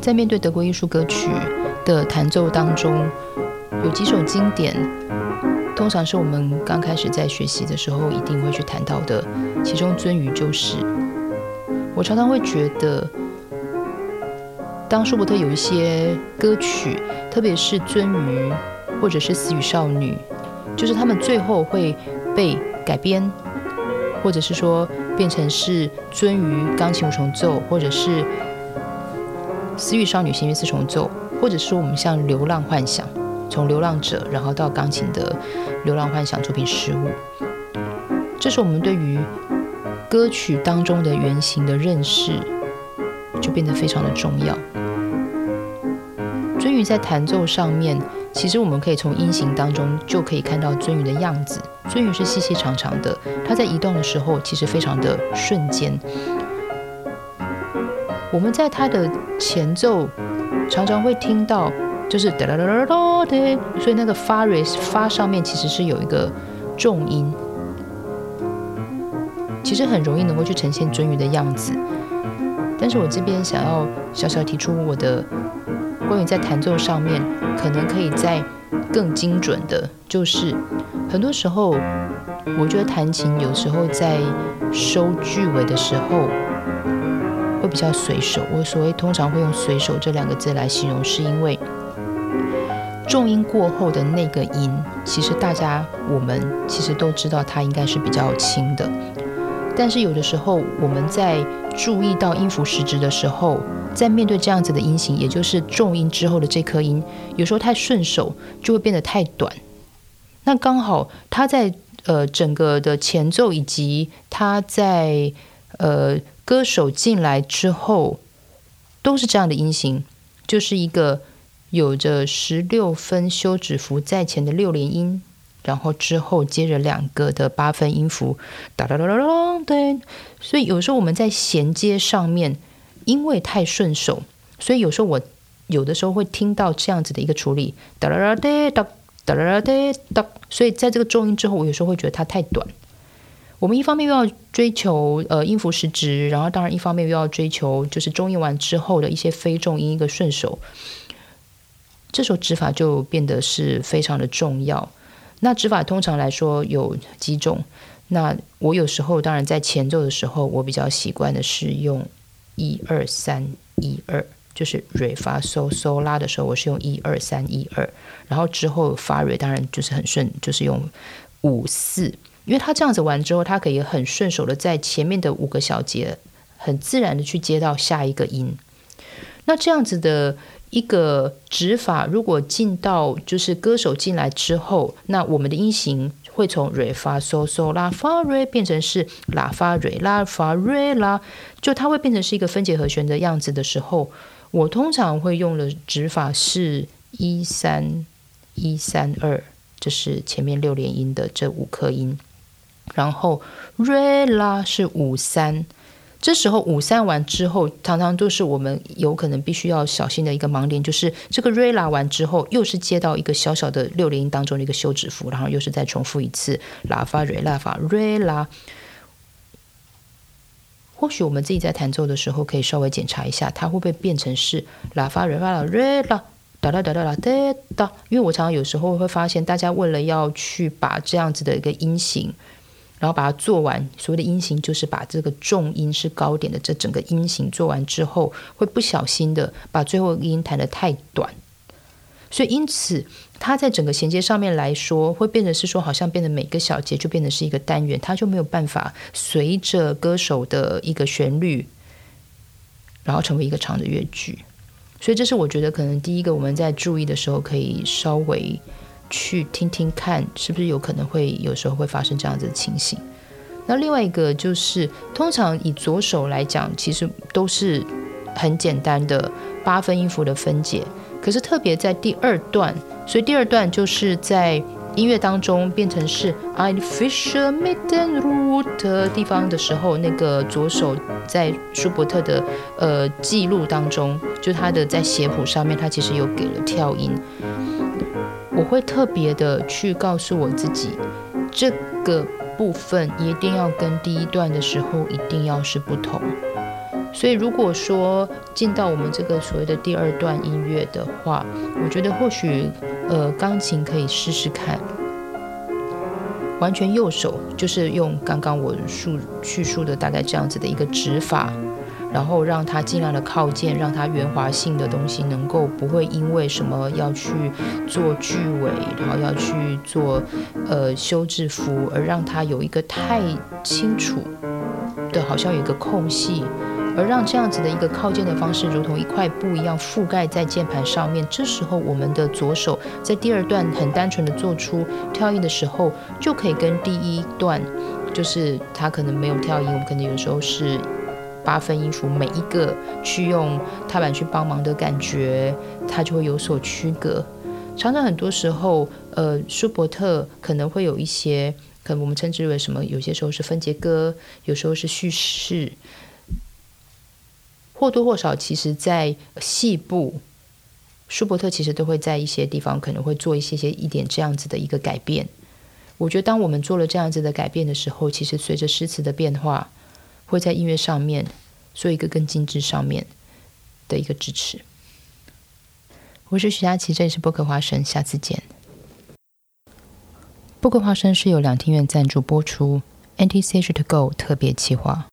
在面对德国艺术歌曲的弹奏当中，有几首经典，通常是我们刚开始在学习的时候一定会去谈到的，其中《鳟鱼》就是。我常常会觉得，当舒伯特有一些歌曲，特别是《鳟鱼》或者是《死与少女》，就是他们最后会被改编，或者是说变成是《鳟鱼》钢琴五重奏，或者是《私欲少女》弦乐四重奏，或者是我们像《流浪幻想》，从《流浪者》然后到钢琴的《流浪幻想》作品失误，这是我们对于。歌曲当中的原型的认识就变得非常的重要。鳟鱼在弹奏上面，其实我们可以从音型当中就可以看到鳟鱼的样子。鳟鱼是细细长长的，它在移动的时候其实非常的瞬间。我们在它的前奏常常会听到，就是哒哒哒哒哒的，所以那个 faris 发上面其实是有一个重音。其实很容易能够去呈现鳟鱼的样子，但是我这边想要小小提出我的关于在弹奏上面可能可以再更精准的，就是很多时候我觉得弹琴有时候在收句尾的时候较随手。我所谓通常会用“随手”这两个字来形容，是因为重音过后的那个音，其实大家我们其实都知道它应该是比较轻的。但是有的时候，我们在注意到音符时值的时候，在面对这样子的音型，也就是重音之后的这颗音，有时候太顺手就会变得太短。那刚好它在呃整个的前奏以及它在呃歌手进来之后，都是这样的音型，就是一个有着十六分休止符在前的六连音。然后之后接着两个的八分音符，哒哒哒哒哒，对。所以有时候我们在衔接上面，因为太顺手，所以有时候我有的时候会听到这样子的一个处理，哒哒哒哒哒哒哒哒哒。所以在这个重音之后，我有时候会觉得它太短。我们一方面又要追求呃音符时值，然后当然一方面又要追求就是中音完之后的一些非重音一个顺手，这时候指法就变得是非常的重要。那指法通常来说有几种。那我有时候当然在前奏的时候，我比较习惯的是用一二三一二，就是瑞发嗦嗦拉的时候，我是用一二三一二。然后之后发瑞当然就是很顺，就是用五四，因为它这样子完之后，它可以很顺手的在前面的五个小节很自然的去接到下一个音。那这样子的。一个指法，如果进到就是歌手进来之后，那我们的音型会从瑞发嗦嗦拉发瑞变成是拉发瑞拉发瑞拉，就它会变成是一个分解和弦的样子的时候，我通常会用的指法是一三一三二，这是前面六连音的这五颗音，然后瑞拉是五三。这时候五三完之后，常常都是我们有可能必须要小心的一个盲点，就是这个瑞拉完之后，又是接到一个小小的六连音当中的一个休止符，然后又是再重复一次拉发瑞拉发瑞拉。或许我们自己在弹奏的时候，可以稍微检查一下，它会不会变成是拉发瑞发拉瑞拉哒哒哒哒哒哒哒。因为我常常有时候会发现，大家为了要去把这样子的一个音型。然后把它做完，所谓的音型就是把这个重音是高点的这整个音型做完之后，会不小心的把最后一个音弹得太短，所以因此它在整个衔接上面来说，会变成是说好像变得每个小节就变得是一个单元，它就没有办法随着歌手的一个旋律，然后成为一个长的乐句。所以这是我觉得可能第一个我们在注意的时候可以稍微。去听听看，是不是有可能会有时候会发生这样子的情形？那另外一个就是，通常以左手来讲，其实都是很简单的八分音符的分解。可是特别在第二段，所以第二段就是在音乐当中变成是 I Fisher Maiden Root 地方的时候，那个左手在舒伯特的呃记录当中，就他的在写谱上面，他其实有给了跳音。我会特别的去告诉我自己，这个部分一定要跟第一段的时候一定要是不同。所以如果说进到我们这个所谓的第二段音乐的话，我觉得或许呃钢琴可以试试看，完全右手就是用刚刚我述叙述的大概这样子的一个指法。然后让它尽量的靠近，让它圆滑性的东西能够不会因为什么要去做句尾，然后要去做呃休止符，而让它有一个太清楚的，好像有一个空隙，而让这样子的一个靠近的方式，如同一块布一样覆盖在键盘上面。这时候我们的左手在第二段很单纯的做出跳音的时候，就可以跟第一段，就是它可能没有跳音，我们可能有时候是。八分音符每一个去用踏板去帮忙的感觉，它就会有所区隔。常常很多时候，呃，舒伯特可能会有一些，可能我们称之为什么？有些时候是分节歌，有时候是叙事，或多或少，其实在细部，舒伯特其实都会在一些地方可能会做一些些一点这样子的一个改变。我觉得，当我们做了这样子的改变的时候，其实随着诗词的变化。会在音乐上面做一个更精致上面的一个支持。我是徐佳琪，这里是播客花生，下次见。播客花生是由两厅院赞助播出，NTC 是 To Go 特别企划。